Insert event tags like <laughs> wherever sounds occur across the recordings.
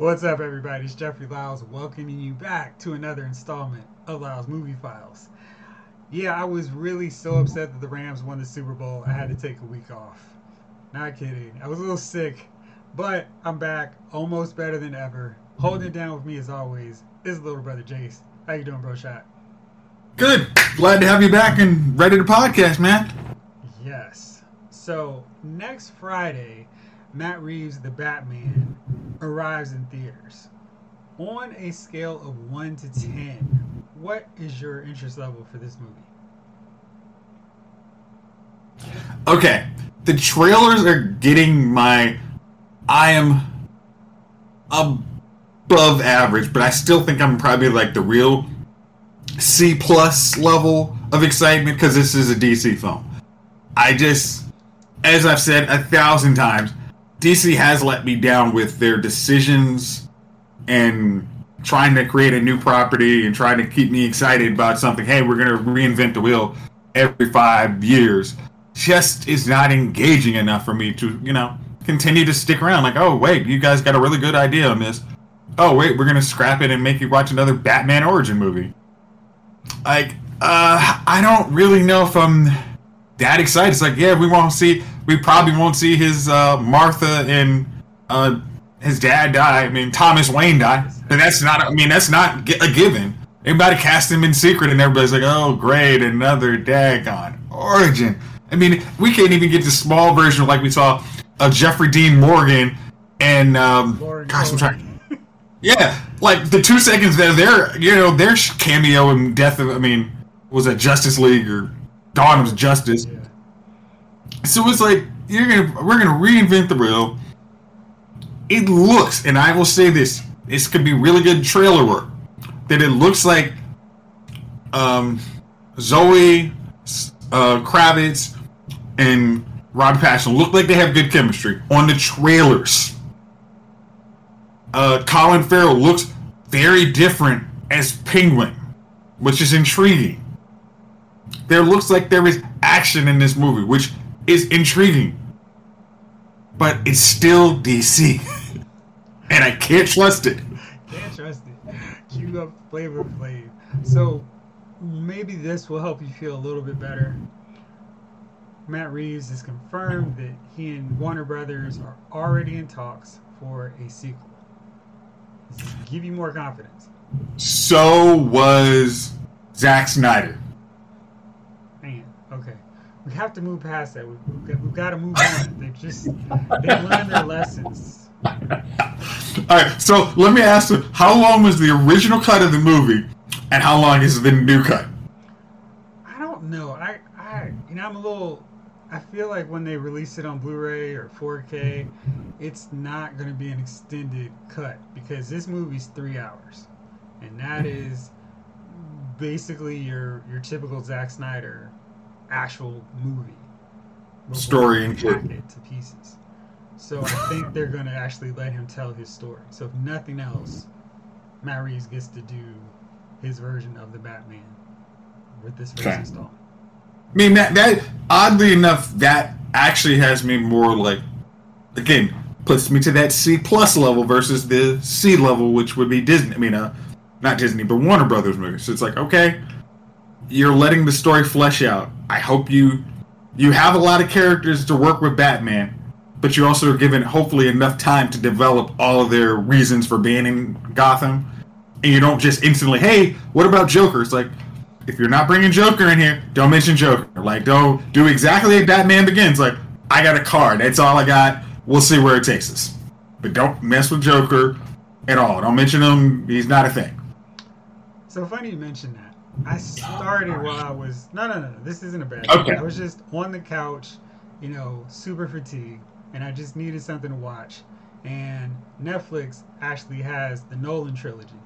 What's up, everybody? It's Jeffrey Lyles welcoming you back to another installment of Lyles Movie Files. Yeah, I was really so upset that the Rams won the Super Bowl, I had to take a week off. Not kidding. I was a little sick, but I'm back, almost better than ever. Holding it down with me, as always, is little brother Jace. How you doing, bro? Shot. Good. Glad to have you back and ready to podcast, man. Yes. So next Friday, Matt Reeves' The Batman arrives in theaters. On a scale of 1 to 10, what is your interest level for this movie? Okay. The trailers are getting my. I am above average, but I still think I'm probably like the real C plus level of excitement because this is a DC film. I just, as I've said a thousand times, DC has let me down with their decisions and trying to create a new property and trying to keep me excited about something. Hey, we're going to reinvent the wheel every five years. Just is not engaging enough for me to, you know, continue to stick around. Like, oh, wait, you guys got a really good idea on this. Oh, wait, we're going to scrap it and make you watch another Batman origin movie. Like, uh, I don't really know if I'm that excited. It's like, yeah, we won't see, we probably won't see his uh, Martha and uh, his dad die. I mean, Thomas Wayne die, but that's not. I mean, that's not a given. Everybody cast him in secret, and everybody's like, "Oh, great, another daggone origin." I mean, we can't even get the small version like we saw of Jeffrey Dean Morgan and um, gosh, I'm trying. Yeah, like the two seconds that they're you know their cameo in Death of I mean was it Justice League or Dawn of Justice. So it's like you're gonna we're gonna reinvent the wheel. It looks, and I will say this: this could be really good trailer work. That it looks like um, Zoe uh, Kravitz and Robbie Pattinson look like they have good chemistry on the trailers. Uh, Colin Farrell looks very different as Penguin, which is intriguing. There looks like there is action in this movie, which is intriguing. But it's still DC. <laughs> and I can't trust it. Can't trust it. Cue up Flavor Flav. So maybe this will help you feel a little bit better. Matt Reeves has confirmed that he and Warner Brothers are already in talks for a sequel. Give you more confidence. So was Zack Snyder. We have to move past that. We've, we've, we've got to move on. They've just they learned their lessons. All right, so let me ask you: How long was the original cut of the movie, and how long is the new cut? I don't know. I, I, you know, I'm a little. I feel like when they release it on Blu-ray or 4K, it's not going to be an extended cut because this movie's three hours, and that is basically your your typical Zack Snyder actual movie. Story and it to pieces. So I think they're going to actually let him tell his story. So if nothing else, Matt Reeves gets to do his version of the Batman with this first okay. installment. I mean that that oddly enough that actually has me more like again puts me to that C plus level versus the C level, which would be Disney. I mean, uh, not Disney, but Warner Brothers movies. So it's like okay, you're letting the story flesh out. I hope you you have a lot of characters to work with Batman, but you also are given hopefully enough time to develop all of their reasons for being in Gotham, and you don't just instantly, hey, what about Joker? It's like if you're not bringing Joker in here, don't mention Joker. Like, don't do exactly like Batman Begins. Like, I got a card. That's all I got. We'll see where it takes us. But don't mess with Joker at all. Don't mention him. He's not a thing. So funny you mention that. I started while I was no no no. This isn't a bad. Okay. I was just on the couch, you know, super fatigued, and I just needed something to watch. And Netflix actually has the Nolan trilogy,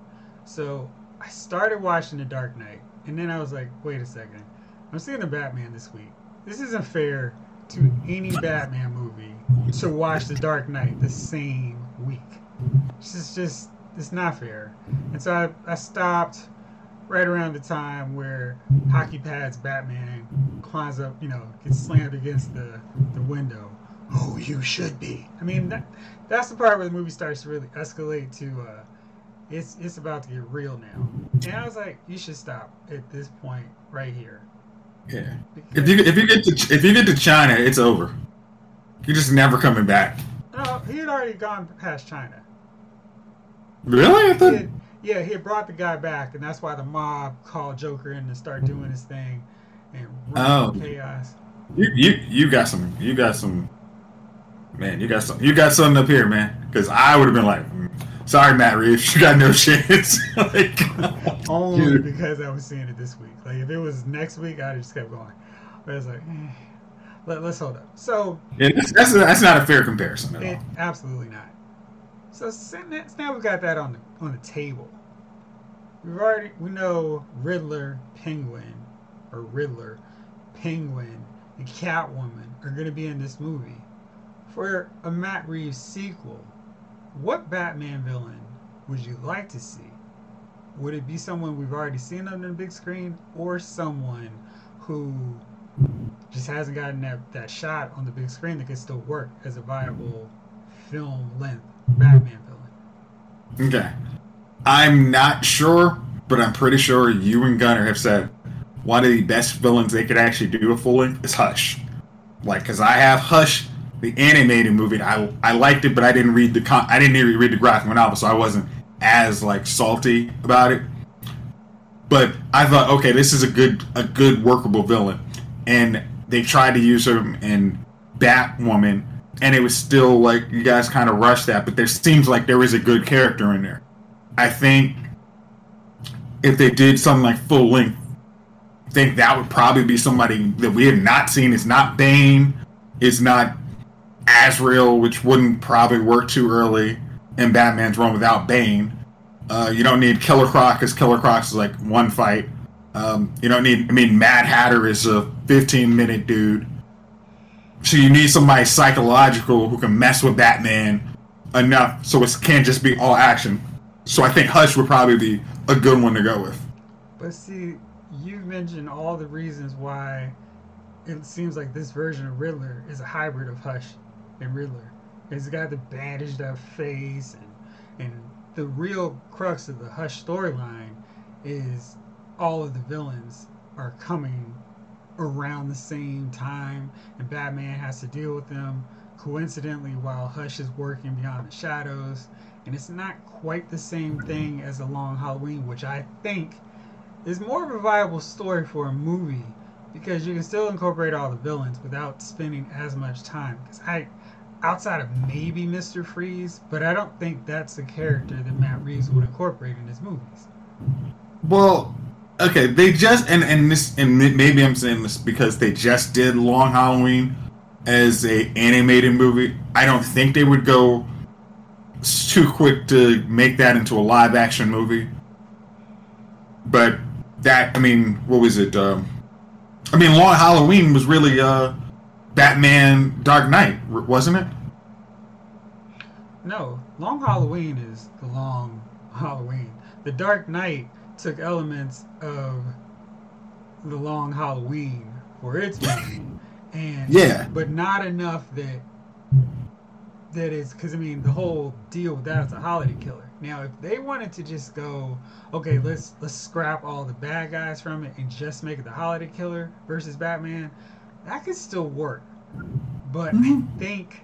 so I started watching The Dark Knight and then I was like, wait a second. I'm seeing the Batman this week. This isn't fair to any Batman movie to watch The Dark Knight the same week. This is just, it's not fair. And so I, I stopped right around the time where Hockey Pads Batman climbs up, you know, gets slammed against the, the window. oh, you should be. I mean, that, that's the part where the movie starts to really escalate to, uh, it's it's about to get real now. And I was like, you should stop at this point right here. Yeah. If you if you get to if you get to China, it's over. You're just never coming back. No, he had already gone past China. Really? I He had, yeah, he had brought the guy back, and that's why the mob called Joker in to start doing his thing and Oh. chaos. You, you you got some you got some man you got some you got something up here man because I would have been like "Mm, sorry Matt Reeves <laughs> you got no chance <laughs> like <laughs> Only Dude. because I was seeing it this week. Like if it was next week, I'd just kept going. But it's like, eh, <sighs> let, let's hold up. So yeah, that's, that's that's not a fair comparison at it, all. absolutely not. So now we've got that on the on the table. We've already we know Riddler, Penguin, or Riddler, Penguin, and Catwoman are going to be in this movie. For a Matt Reeves sequel, what Batman villain would you like to see? Would it be someone we've already seen on the big screen, or someone who just hasn't gotten that, that shot on the big screen that could still work as a viable film length Batman villain? Okay, I'm not sure, but I'm pretty sure you and Gunner have said one of the best villains they could actually do a full length is Hush. Like, because I have Hush, the animated movie. I I liked it, but I didn't read the con- I didn't even read the graphic novel, so I wasn't as like salty about it. But I thought, okay, this is a good a good workable villain, and they tried to use him in Batwoman, and it was still like you guys kind of rushed that. But there seems like there is a good character in there. I think if they did something like full length, I think that would probably be somebody that we have not seen. It's not Bane. It's not Azrael, which wouldn't probably work too early in Batman's run without Bane. Uh, you don't need Killer Croc because Killer Croc is like one fight. Um, you don't need. I mean, Mad Hatter is a 15 minute dude. So you need somebody psychological who can mess with Batman enough so it can't just be all action. So I think Hush would probably be a good one to go with. But see, you mentioned all the reasons why it seems like this version of Riddler is a hybrid of Hush and Riddler. It's got the bandaged up face, and and the real crux of the Hush storyline is all of the villains are coming around the same time, and Batman has to deal with them coincidentally while Hush is working beyond the shadows. And it's not quite the same thing as a Long Halloween, which I think is more of a viable story for a movie because you can still incorporate all the villains without spending as much time. Because I, outside of maybe Mister Freeze, but I don't think that's the character that Matt Reeves would incorporate in his movies. Well, okay, they just and and this and maybe I'm saying this because they just did Long Halloween as a animated movie. I don't think they would go too quick to make that into a live action movie. But that I mean, what was it? Um, I mean, Long Halloween was really uh, Batman Dark Knight, wasn't it? No, Long Halloween is the Long Halloween. The Dark Knight took elements of the Long Halloween for its movie, and Yeah. but not enough that that is because I mean the whole deal with that is a holiday killer. Now, if they wanted to just go, okay, let's let's scrap all the bad guys from it and just make it the holiday killer versus Batman, that could still work. But I mm-hmm. think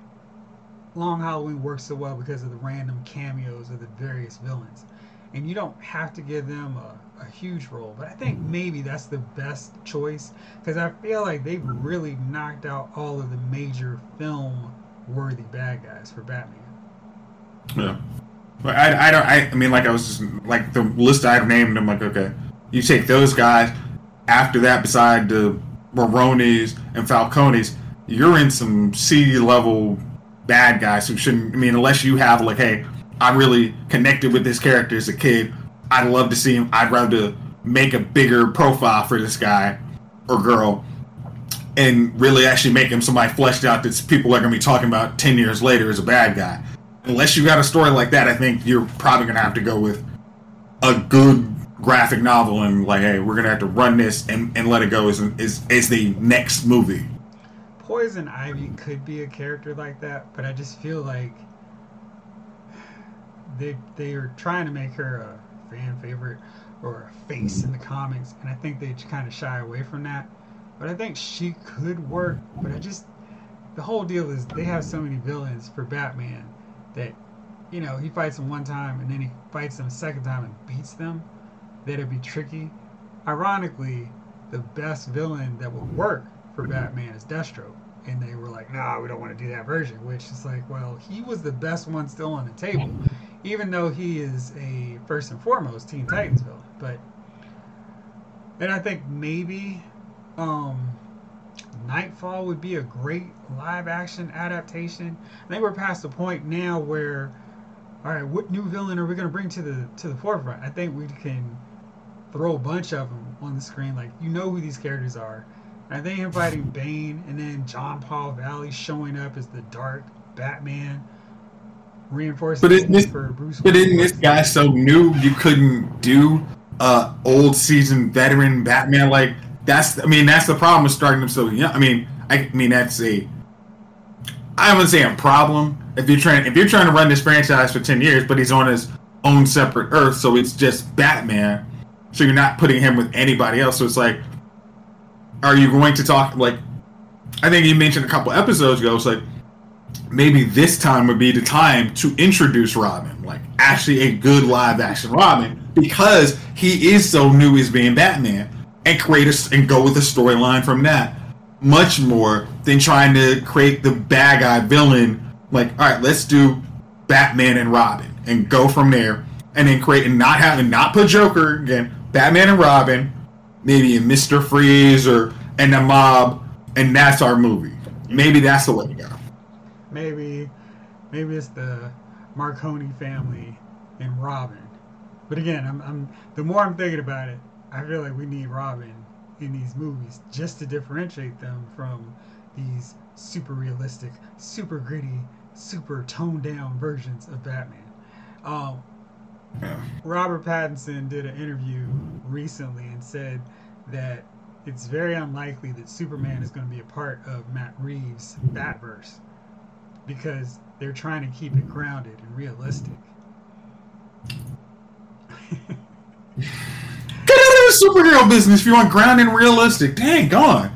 Long Halloween works so well because of the random cameos of the various villains. And you don't have to give them a, a huge role, but I think mm-hmm. maybe that's the best choice because I feel like they've really knocked out all of the major film worthy bad guys for Batman. Yeah. But I, I don't. I, I mean, like I was just like the list I've named. I'm like, okay, you take those guys. After that, beside the Maronis and Falcones, you're in some C level bad guys who shouldn't. I mean, unless you have like, hey, I really connected with this character as a kid. I'd love to see him. I'd rather make a bigger profile for this guy or girl and really actually make him somebody fleshed out that people are going to be talking about 10 years later as a bad guy. Unless you got a story like that, I think you're probably going to have to go with a good graphic novel and like, hey, we're going to have to run this and, and let it go as, as, as the next movie. Poison Ivy could be a character like that, but I just feel like they they are trying to make her a fan favorite or a face in mm-hmm. the comics, and I think they kind of shy away from that. But I think she could work. But I just the whole deal is they have so many villains for Batman that you know he fights them one time and then he fights them a second time and beats them. That it'd be tricky. Ironically, the best villain that would work for Batman is Deathstroke. And they were like, nah, we don't want to do that version. Which is like, well, he was the best one still on the table, even though he is a first and foremost Teen Titans villain. But, and I think maybe um, Knightfall would be a great live action adaptation. I think we're past the point now where, all right, what new villain are we going to bring to the to the forefront? I think we can throw a bunch of them on the screen. Like you know who these characters are. And they inviting Bane and then John Paul Valley showing up as the Dark Batman reinforcing but it, this, for Bruce. But isn't this guy so new? You couldn't do uh old season veteran Batman like that's I mean that's the problem with starting them so young. I mean I mean that's a I wouldn't say a problem if you're trying if you're trying to run this franchise for ten years, but he's on his own separate Earth, so it's just Batman. So you're not putting him with anybody else. So it's like, are you going to talk like? I think you mentioned a couple episodes ago. It's like maybe this time would be the time to introduce Robin, like actually a good live action Robin, because he is so new as being Batman, and create a, and go with a storyline from that, much more than trying to create the bad guy villain. Like, all right, let's do Batman and Robin, and go from there, and then create and not have and not put Joker again, Batman and Robin, maybe a Mister Freeze or and the mob, and that's our movie. Maybe that's the way to go. Maybe, maybe it's the Marconi family and Robin. But again, I'm, I'm the more I'm thinking about it, I feel like we need Robin in these movies just to differentiate them from these super realistic, super gritty, super toned down versions of Batman. Um, Robert Pattinson did an interview recently and said that it's very unlikely that Superman is going to be a part of Matt Reeves' Batverse because they're trying to keep it grounded and realistic. <laughs> Get out of the superhero business if you want grounded and realistic. Dang, gone.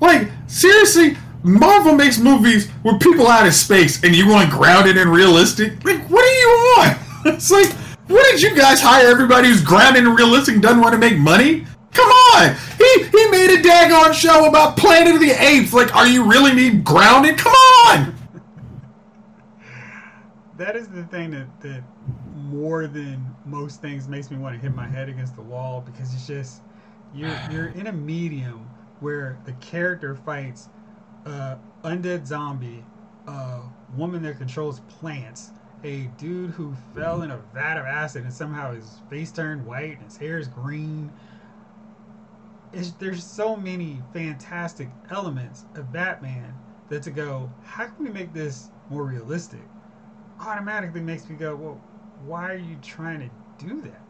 Like, seriously, Marvel makes movies with people out of space and you want grounded and realistic? Like, what do you want? <laughs> It's like, what did you guys hire everybody who's grounded and realistic and doesn't want to make money? Come on! He he made a daggone show about Planet of the Apes. Like, are you really need grounded? Come on! that is the thing that, that more than most things makes me want to hit my head against the wall because it's just you're <sighs> you're in a medium where the character fights a undead zombie, a woman that controls plants, a dude who fell in a vat of acid and somehow his face turned white and his hair is green. It's, there's so many fantastic elements of Batman that to go, how can we make this more realistic? Automatically makes me go, well, why are you trying to do that?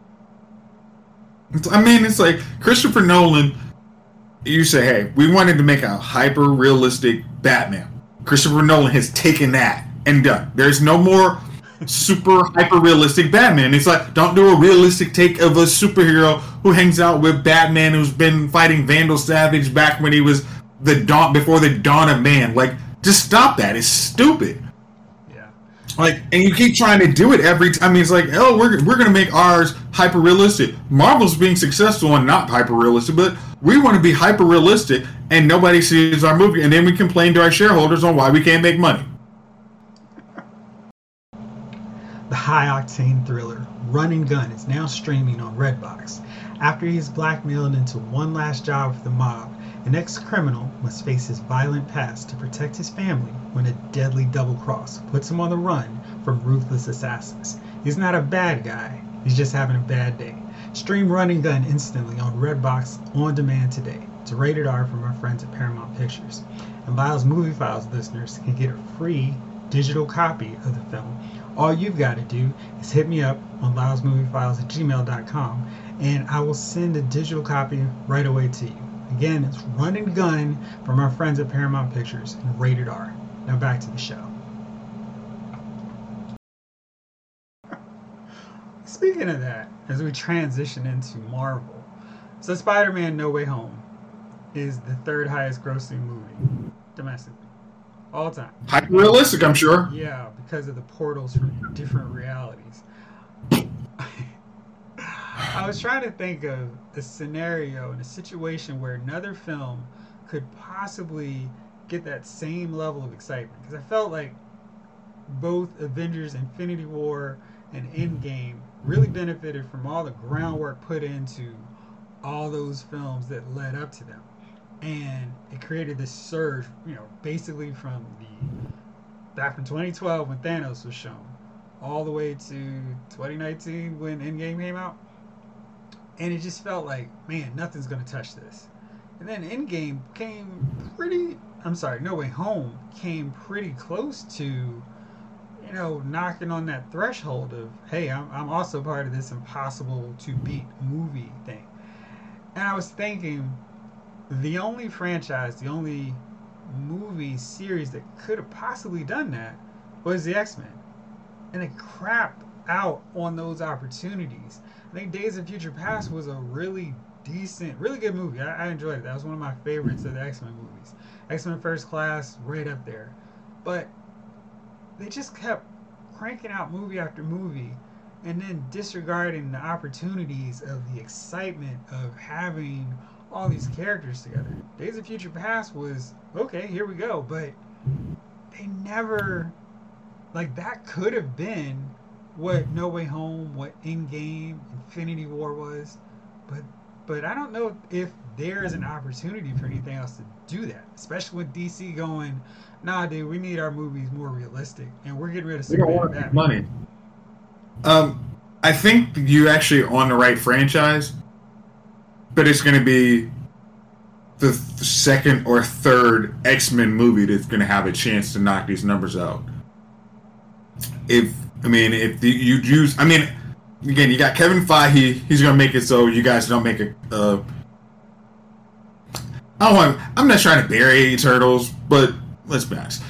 I mean, it's like Christopher Nolan. You say, hey, we wanted to make a hyper realistic Batman. Christopher Nolan has taken that and done. There's no more super hyper realistic Batman. It's like don't do a realistic take of a superhero who hangs out with Batman who's been fighting Vandal Savage back when he was the dawn before the dawn of man. Like just stop that. It's stupid. Yeah. Like and you keep trying to do it every time. I mean it's like, oh we're we're gonna make ours hyper realistic. Marvel's being successful and not hyper realistic, but we want to be hyper realistic and nobody sees our movie and then we complain to our shareholders on why we can't make money. The high octane thriller Run and Gun is now streaming on Redbox. After he is blackmailed into one last job for the mob, an ex criminal must face his violent past to protect his family when a deadly double cross puts him on the run from ruthless assassins. He's not a bad guy, he's just having a bad day. Stream Run and Gun instantly on Redbox on demand today. It's rated R from our friends at Paramount Pictures. And Lyle's Movie Files listeners can get a free digital copy of the film all you've got to do is hit me up on lylesmoviefiles at gmail.com and I will send a digital copy right away to you. Again, it's Run and Gun from our friends at Paramount Pictures and Rated R. Now back to the show. Speaking of that, as we transition into Marvel, so Spider-Man: No Way Home is the third highest grossing movie domestically all time. Hyper realistic, I'm sure. Yeah, because of the portals from different realities. I was trying to think of a scenario and a situation where another film could possibly get that same level of excitement because I felt like both Avengers Infinity War and Endgame really benefited from all the groundwork put into all those films that led up to them. And it created this surge, you know, basically from the back from 2012 when Thanos was shown all the way to 2019 when Endgame came out. And it just felt like, man, nothing's to touch this. And then Endgame came pretty, I'm sorry, No Way Home came pretty close to, you know, knocking on that threshold of, hey, I'm, I'm also part of this impossible to beat movie thing. And I was thinking, the only franchise, the only movie series that could have possibly done that was the X Men. And they crapped out on those opportunities. I think Days of Future Past was a really decent, really good movie. I, I enjoyed it. That was one of my favorites of the X Men movies. X Men First Class, right up there. But they just kept cranking out movie after movie and then disregarding the opportunities of the excitement of having all these characters together. Days of Future Past was okay, here we go, but they never like that could have been what No Way Home, what Endgame, Infinity War was, but but I don't know if there is an opportunity for anything else to do that, especially with DC going, nah, dude, we need our movies more realistic, and we're getting rid of We don't want and Batman. money. Um, I think you actually on the right franchise, but it's going to be the th- second or third X Men movie that's going to have a chance to knock these numbers out. If I mean, if the, you use, I mean, again, you got Kevin Feige. He's going to make it so you guys don't make a. Uh, I don't want. I'm not trying to bury Turtles, but let's be honest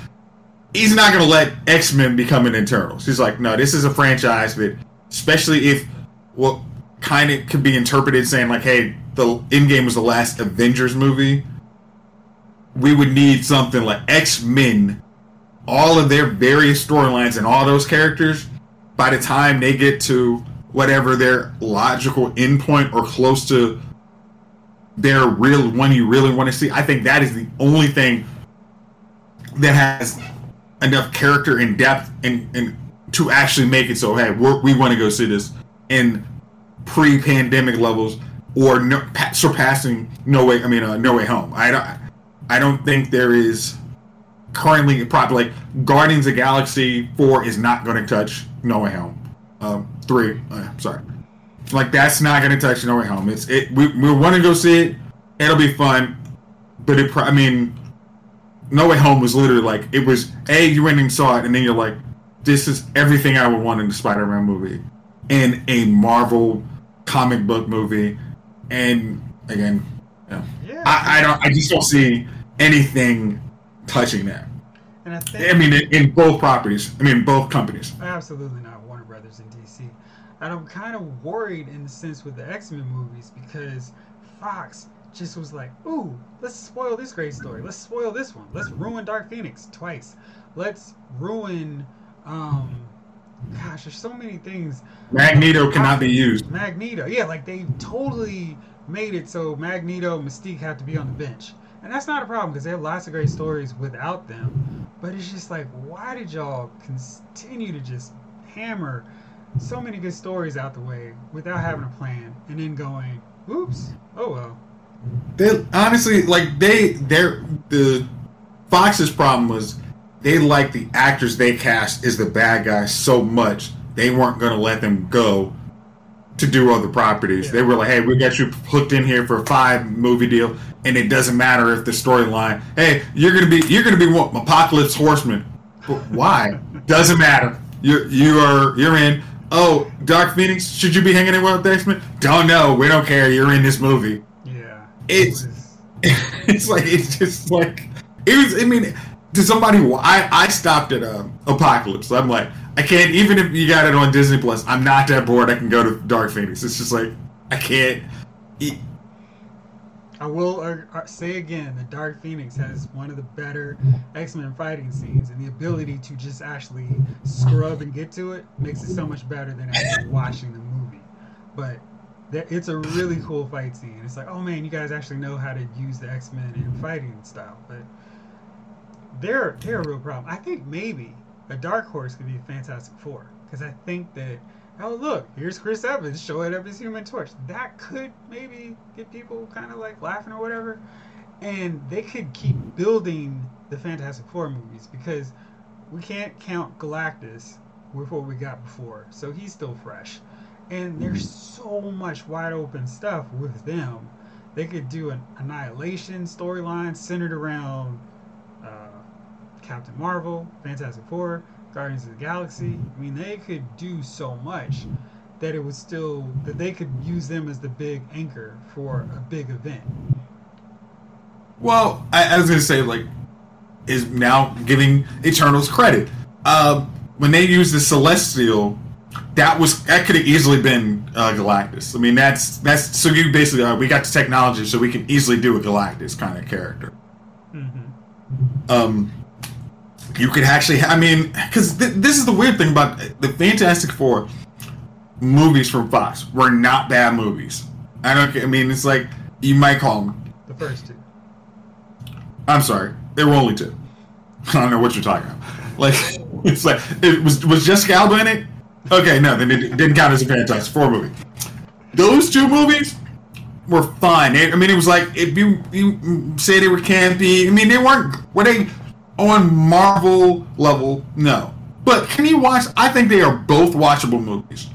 he's not going to let X Men become an Eternals. He's like, no, this is a franchise that, especially if what kind of could be interpreted saying like, hey, the Endgame was the last Avengers movie. We would need something like X Men, all of their various storylines and all those characters. By the time they get to whatever their logical endpoint or close to their real one you really want to see, I think that is the only thing that has enough character and depth and, and to actually make it so hey we want to go see this in pre-pandemic levels or no, pa- surpassing no way I mean uh, no way home. I don't I don't think there is currently probably like Guardians of Galaxy 4 is not going to touch no way home. Um 3 uh, sorry. Like that's not going to touch no way home. It's it we, we want to go see it. It'll be fun. But it I mean no Way Home was literally like it was a you went and saw it and then you're like this is everything I would want in a Spider-Man movie. In a Marvel comic book movie and again you know, Yeah. I, I don't I just don't see anything touching that and I think I mean in, in both properties I mean both companies Absolutely not Warner Brothers and DC. And I'm kind of worried in the sense with the X Men movies because Fox just was like, ooh, let's spoil this great story. Let's spoil this one. Let's ruin Dark Phoenix twice. Let's ruin, um, gosh, there's so many things. Magneto cannot be used Magneto, yeah, like they totally made it so Magneto, and Mystique have to be on the bench, and that's not a problem because they have lots of great stories without them. But it's just like, why did y'all continue to just hammer so many good stories out the way without having a plan, and then going, oops, oh well. they honestly like they their the Fox's problem was they like the actors they cast as the bad guys so much they weren't going to let them go to do other properties. Yeah. They were like, "Hey, we got you hooked in here for a five movie deal, and it doesn't matter if the storyline. Hey, you're gonna be you're gonna be what Apocalypse Horseman. But why? <laughs> doesn't matter. You you are you're in. Oh, Dark Phoenix. Should you be hanging out with X Men? Don't know. We don't care. You're in this movie. Yeah, It's- <laughs> it's like it's just like it was. I mean, to somebody, I I stopped at um, Apocalypse. I'm like, I can't. Even if you got it on Disney Plus, I'm not that bored. I can go to Dark Phoenix. It's just like I can't. I will uh, say again that Dark Phoenix has one of the better X Men fighting scenes, and the ability to just actually scrub and get to it makes it so much better than actually <laughs> watching the movie. But it's a really cool fight scene. It's like, oh man, you guys actually know how to use the X Men in fighting style. But they're they're a real problem. I think maybe a dark horse could be Fantastic Four because I think that oh look, here's Chris Evans showing up as Human Torch. That could maybe get people kind of like laughing or whatever, and they could keep building the Fantastic Four movies because we can't count Galactus with what we got before, so he's still fresh. And there's so much wide open stuff with them. They could do an Annihilation storyline centered around Captain Marvel, Fantastic Four, Guardians of the Galaxy. I mean, they could do so much that it was still that they could use them as the big anchor for a big event. Well, I, I was gonna say like is now giving Eternals credit. Um, when they used the Celestial, that was that could have easily been uh, Galactus. I mean, that's that's so you basically uh, we got the technology, so we can easily do a Galactus kind of character. Mm-hmm. Um, you could actually, I mean, because th- this is the weird thing about the Fantastic Four movies from Fox were not bad movies. I don't. I mean, it's like you might call them The first two. I'm sorry, there were only two. <laughs> I don't know what you're talking about. Like, <laughs> it's like it was was Jessica Alba in it? Okay, no, then it didn't count as a Fantastic Four movie. Those two movies were fun. I mean, it was like if you you say they were campy. I mean, they weren't. Were they on Marvel level? No. But can you watch? I think they are both watchable movies.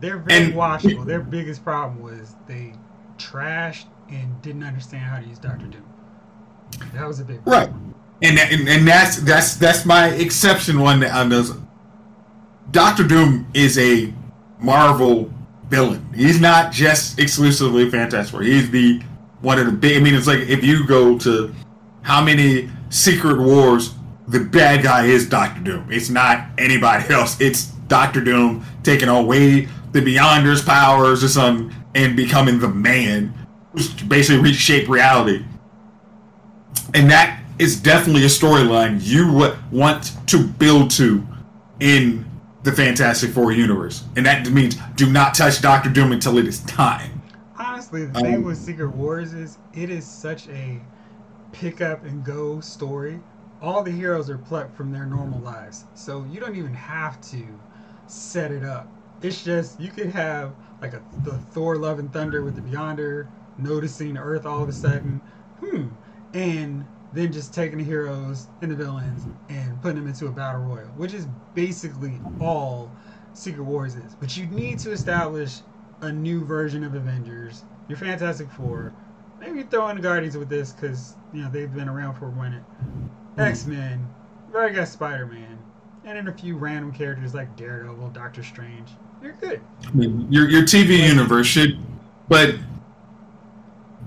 They're very And- watchable. Their biggest problem was they trashed and didn't understand how to use Doctor Doom. That was a big Right. And, that, and and that's that's that's my exception one that on those. Doctor Doom is a Marvel villain. He's not just exclusively Fantastic Four. He's the one of the big. I mean, it's like if you go to how many Secret Wars, the bad guy is Doctor Doom. It's not anybody <laughs> else. It's Doctor Doom taking away the Beyonders' powers or something and becoming the man who's basically reshape reality and that is definitely a storyline you would want to build to in the Fantastic Four universe, and that means do not touch Doctor Doom until it is time. Honestly, the thing Um, with Secret Wars is it is such a pick up and go story. All the heroes are plucked from their normal lives, so you don't even have to set it up. It's just you could have like a the Thor Love and Thunder with the Beyonder noticing Earth all of a sudden, hmm, and then just taking the heroes and the villains and putting them into a battle royal, which is basically all Secret Wars is. But you need to establish a new version of Avengers, your Fantastic Four. Maybe throw in the Guardians with this because you know they've been around for a minute. X Men, you already got Spider Man, and then a few random characters like Daredevil, Doctor Strange. You're good. I mean, your your TV universe should, but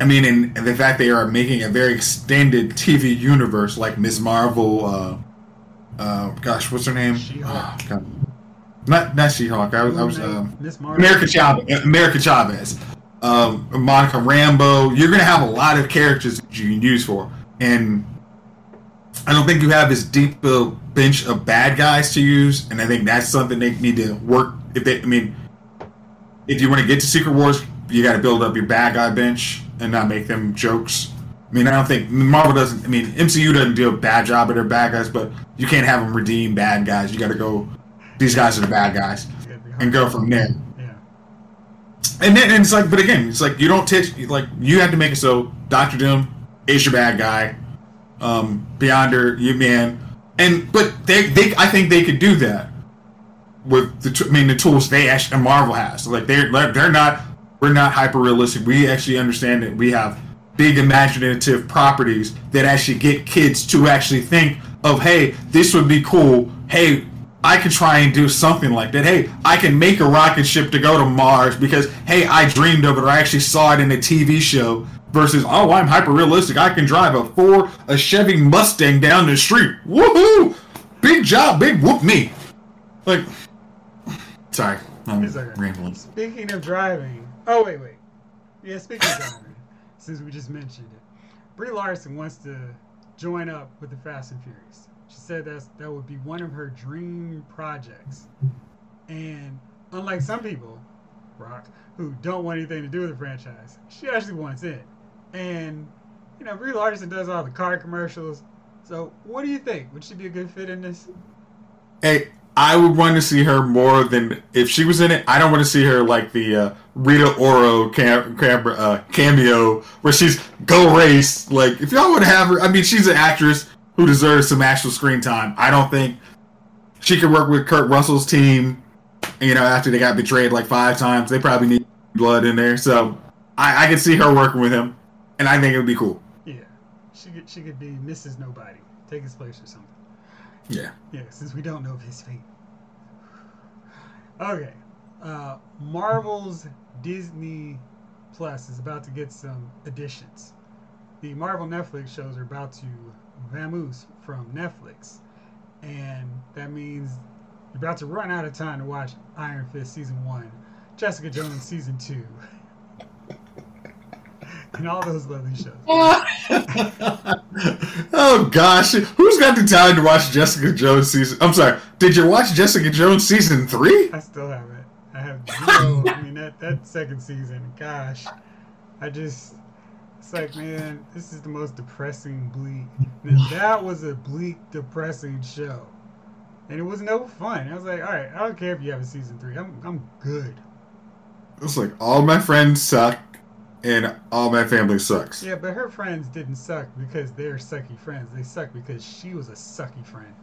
I mean, and, and the fact they are making a very extended TV universe like Ms. Marvel. Uh, uh, gosh, what's her name? She-Hulk. God. Not not She-Hulk. I was, I was um, Miss Marvel. America Chavez. America Chavez. Um, Monica Rambeau. You're gonna have a lot of characters that you can use for, and I don't think you have as deep a bench of bad guys to use, and I think that's something they need to work. If they, I mean, if you want to get to Secret Wars, you got to build up your bad guy bench and not make them jokes. I mean, I don't think Marvel doesn't. I mean, MCU doesn't do a bad job of their bad guys, but you can't have them redeem bad guys. You got to go. These guys are the bad guys, It's gotta be and go from there. And then and it's like, but again, it's like you don't take like you have to make it so Doctor Doom is your bad guy, um, Beyonder, you man, and but they they I think they could do that with the I mean the tools they actually Marvel has. Like they're they're not we're not hyper realistic. We actually understand that we have big imaginative properties that actually get kids to actually think of hey this would be cool. Hey I could try and do something like that. Hey, I can make a rocket ship to go to Mars because, hey, I dreamed of it or I actually saw it in a TV show versus oh I'm hyper realistic. I can drive a four a Chevy Mustang down the street. Woohoo! Big job, big whoop me. Like, sorry, I'm rambling. Speaking of driving, oh wait, wait, yeah. Speaking of driving, since we just mentioned it, Brie Larson wants to join up with the Fast and Furious. She said that's that would be one of her dream projects. And unlike some people, Rock, who don't want anything to do with the franchise, she actually wants it. And you know, Brie Larson does all the car commercials. So, what do you think? Would she be a good fit in this? Hey, I would want to see her more than if she was in it. I don't want to see her like the uh, Rita Ora cam- cam- uh, cameo where she's go race. Like, if y'all to have her, I mean, she's an actress who deserves some actual screen time. I don't think she could work with Kurt Russell's team. You know, after they got betrayed like five times, they probably need blood in there. So I, I could see her working with him, and I think it would be cool. Yeah, she could she could be Mrs. Nobody, take his place or something. Yeah. Yeah, since we don't know of his fate. Okay, uh, Marvel's Disney Plus is about to get some additions. The Marvel Netflix shows are about to vamoose from Netflix, and that means you're about to run out of time to watch Iron Fist season one, Jessica Jones season two, <laughs> and all those lovely shows. <laughs> oh gosh, who's got the time to watch Jessica Jones season? I'm sorry, did you watch Jessica Jones season three? I still haven't. I have <laughs> zero. I mean, that, that second season, gosh, I just, it's like, man, this is the most depressing, bleak. That was a bleak, depressing show. And it was no fun. I was like, all right, I don't care if you have a season three. I'm, I'm good. It's like all my friends suck, and all my family sucks. Yeah, but her friends didn't suck because they're sucky friends. They suck because she was a sucky friend.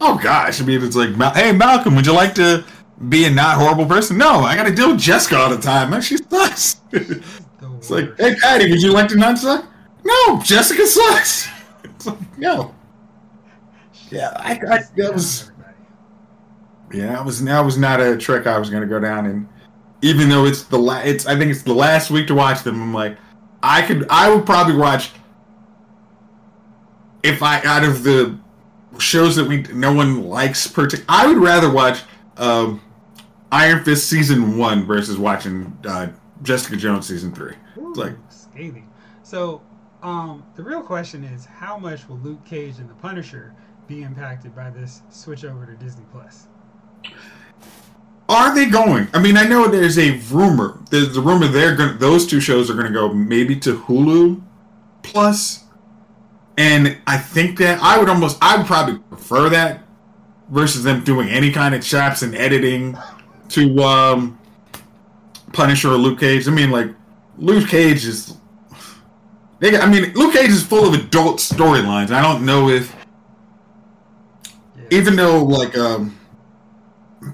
Oh gosh, I mean, it's like, hey Malcolm, would you like to be a not horrible person? No, I got to deal with Jessica all the time. Man, she sucks. <laughs> It's like, hey Patty, would you like to not suck? No, Jessica sucks. <laughs> It's like, no. Yeah, I, I that was. Yeah, that was that was not a trick I was going to go down, and even though it's the la- it's I think it's the last week to watch them. I'm like, I could I would probably watch if I out of the shows that we no one likes partic- I would rather watch um, Iron Fist season one versus watching uh, Jessica Jones season three. Ooh, like scathing. So, um, the real question is, how much will Luke Cage and the Punisher be impacted by this switch over to Disney Plus? Are they going? I mean, I know there's a rumor. There's a rumor they're going. Those two shows are going to go maybe to Hulu Plus, and I think that I would almost, I would probably prefer that versus them doing any kind of chops and editing to um, Punisher or Luke Cage. I mean, like Luke Cage is. I mean, Luke Cage is full of adult storylines. I don't know if Yeah. even though like um,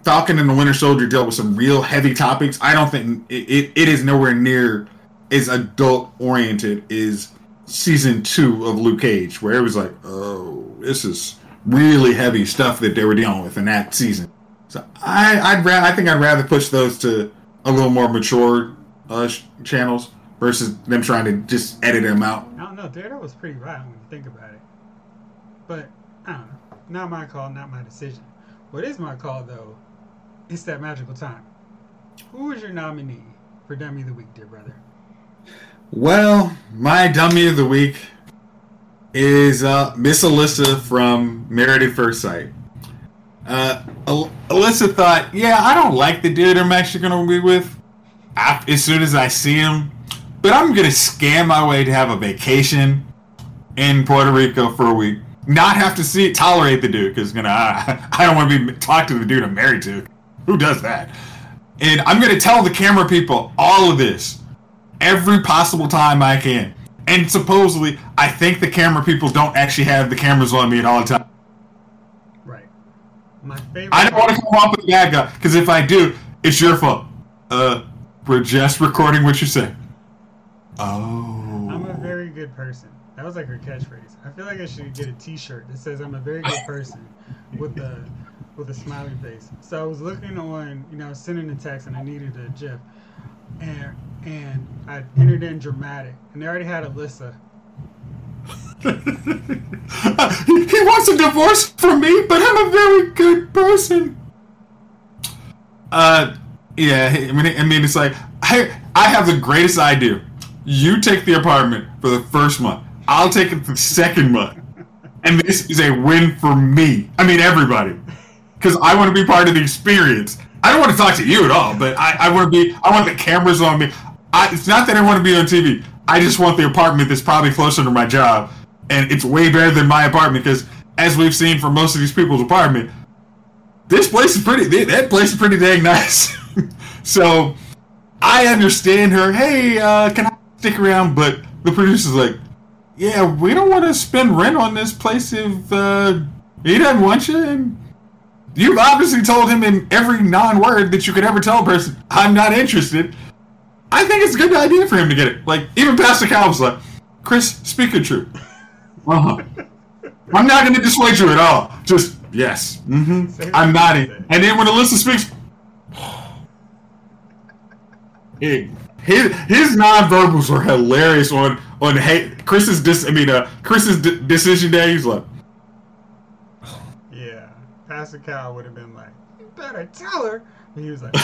Falcon and the Winter Soldier dealt with some real heavy topics, I don't think it, it, it is nowhere near as adult oriented as season two of Luke Cage, where it was like, oh, this is really heavy stuff that they were dealing with in that season. So I I'd ra- I think I'd rather push those to a little more mature uh, sh- channels versus them trying to just edit them out. I don't know. Daredevil was pretty violent when you think about it. But I don't know. Not my call, not my decision. What is my call though? It's that magical time. Who is your nominee for Dummy of the Week, dear brother? Well, my dummy of the week is uh, Miss Alyssa from Married at First Sight. Uh, Al- Alyssa thought, yeah, I don't like the dude I'm actually going to be with as soon as I see him, but I'm to scam my way to have a vacation in Puerto Rico for a week. Not have to see tolerate the dude because gonna I, <laughs> I don't want to be talk to the dude I'm married to. Who does that? And I'm gonna tell the camera people all of this every possible time I can. And supposedly, I think the camera people don't actually have the cameras on me at all the time. Right. My favorite. I don't want to come off with the bad guy because if I do, it's your fault. Uh, we're just recording what you say. Oh. I'm a very good person. That was like her catchphrase. I feel like I should get a T-shirt that says "I'm a very good person" with the with a smiley face. So I was looking on, you know, sending a text, and I needed a GIF. and and I entered in dramatic, and they already had Alyssa. he, <laughs> he wants a divorce from me, but I'm a very good person. Uh, yeah. I mean, I mean, it's like I I have the greatest idea. You take the apartment for the first month. I'll take it for the second month, and this is a win for me. I mean, everybody, because I want to be part of the experience. I don't want to talk to you at all, but I, I want to be. I want the cameras on me. I, it's not that I want to be on TV. I just want the apartment that's probably closer to my job, and it's way better than my apartment because, as we've seen from most of these people's apartment, this place is pretty. That place is pretty dang nice. <laughs> so, I understand her. Hey, uh, can I stick around? But the producer's like, yeah, we don't want to spend rent on this place if uh, he doesn't want you. And You've obviously told him in every non-word that you could ever tell a person, "I'm not interested." I think it's a good idea for him to get it. Like even Pastor Cal was like, "Chris, speak the truth." Uh-huh. I'm not going to dissuade you at all. Just yes. Mm-hmm. I'm nodding. And then when Alyssa speaks, his his non-verbals were hilarious on on hey Chris's dis. I mean, uh, Chris's d- decision day. He's like. <sighs> Yeah, Pastor Cal would have been like, "You better tell her." And he was <laughs> like, I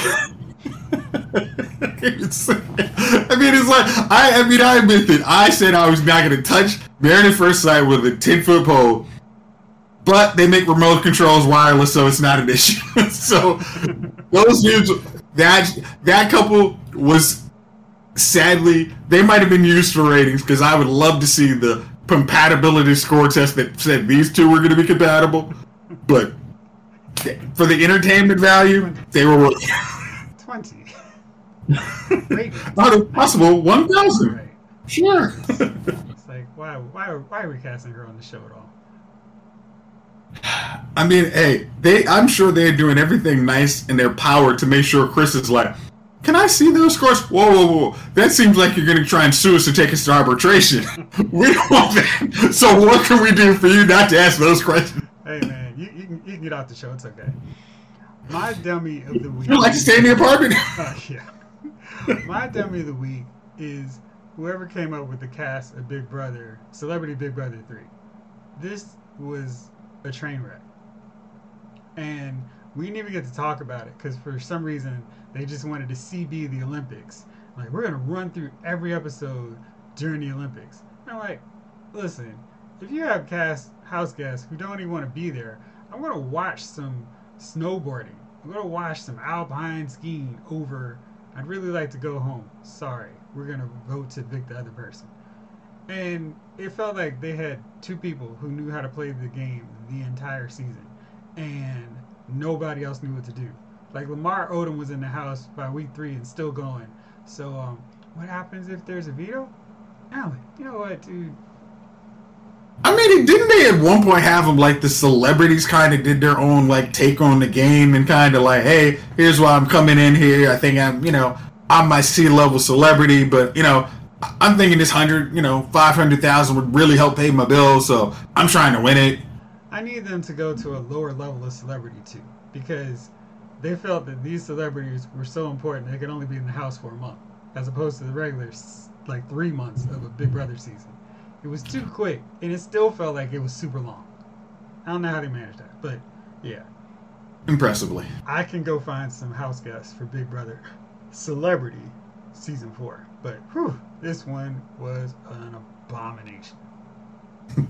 mean, it's like I. I mean, I admit that I said I was not going to touch Married at First Sight with a ten foot pole, but they make remote controls wireless, so it's not an issue. <laughs> so those dudes, that that couple was sadly they might have been used for ratings because I would love to see the compatibility score test that said these two were going to be compatible, but for the entertainment value, they were worth twenty. <laughs> <laughs> Not impossible. One thousand. Right. Sure. it's like why why why are we casting her on the show at all? I mean, hey, they I'm sure they're doing everything nice in their power to make sure Chris is like, can I see those scores? Whoa, whoa, whoa. That seems like you're gonna try and sue us to take us to arbitration. <laughs> we don't want that. So what can we do for you not to ask those questions? Hey man you can get off the show. It's okay. My dummy of the week. You like to stay in the apartment? <laughs> uh, yeah. My dummy of the week is whoever came up with the cast of Big Brother, Celebrity Big Brother 3. This was a train wreck. And we didn't even get to talk about it because for some reason they just wanted to CB the Olympics. Like, we're going to run through every episode during the Olympics. And I'm like, listen, if you have cast house guests who don't even want to be there, I'm gonna watch some snowboarding. I'm gonna watch some alpine skiing over. I'd really like to go home. Sorry, we're gonna vote to evict the other person. And it felt like they had two people who knew how to play the game the entire season, and nobody else knew what to do. Like Lamar Odom was in the house by week three and still going. So, um, what happens if there's a veto? Alan, you know what, dude? I mean, didn't they at one point have them like the celebrities kind of did their own like take on the game and kind of like, hey, here's why I'm coming in here. I think I'm, you know, I'm my C level celebrity, but you know, I'm thinking this hundred, you know, five hundred thousand would really help pay my bills, so I'm trying to win it. I need them to go to a lower level of celebrity too, because they felt that these celebrities were so important they could only be in the house for a month, as opposed to the regular like three months of a Big Brother season. It was too quick, and it still felt like it was super long. I don't know how they managed that, but yeah. Impressively. I can go find some house guests for Big Brother Celebrity season four, but whew, this one was an abomination. <laughs>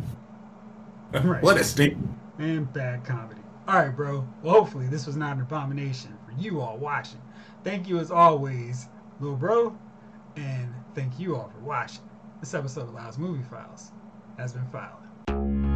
<laughs> right. What a stink. And bad comedy. All right, bro. Well, hopefully this was not an abomination for you all watching. Thank you as always, little bro, and thank you all for watching. This episode of Lyle's Movie Files has been filed.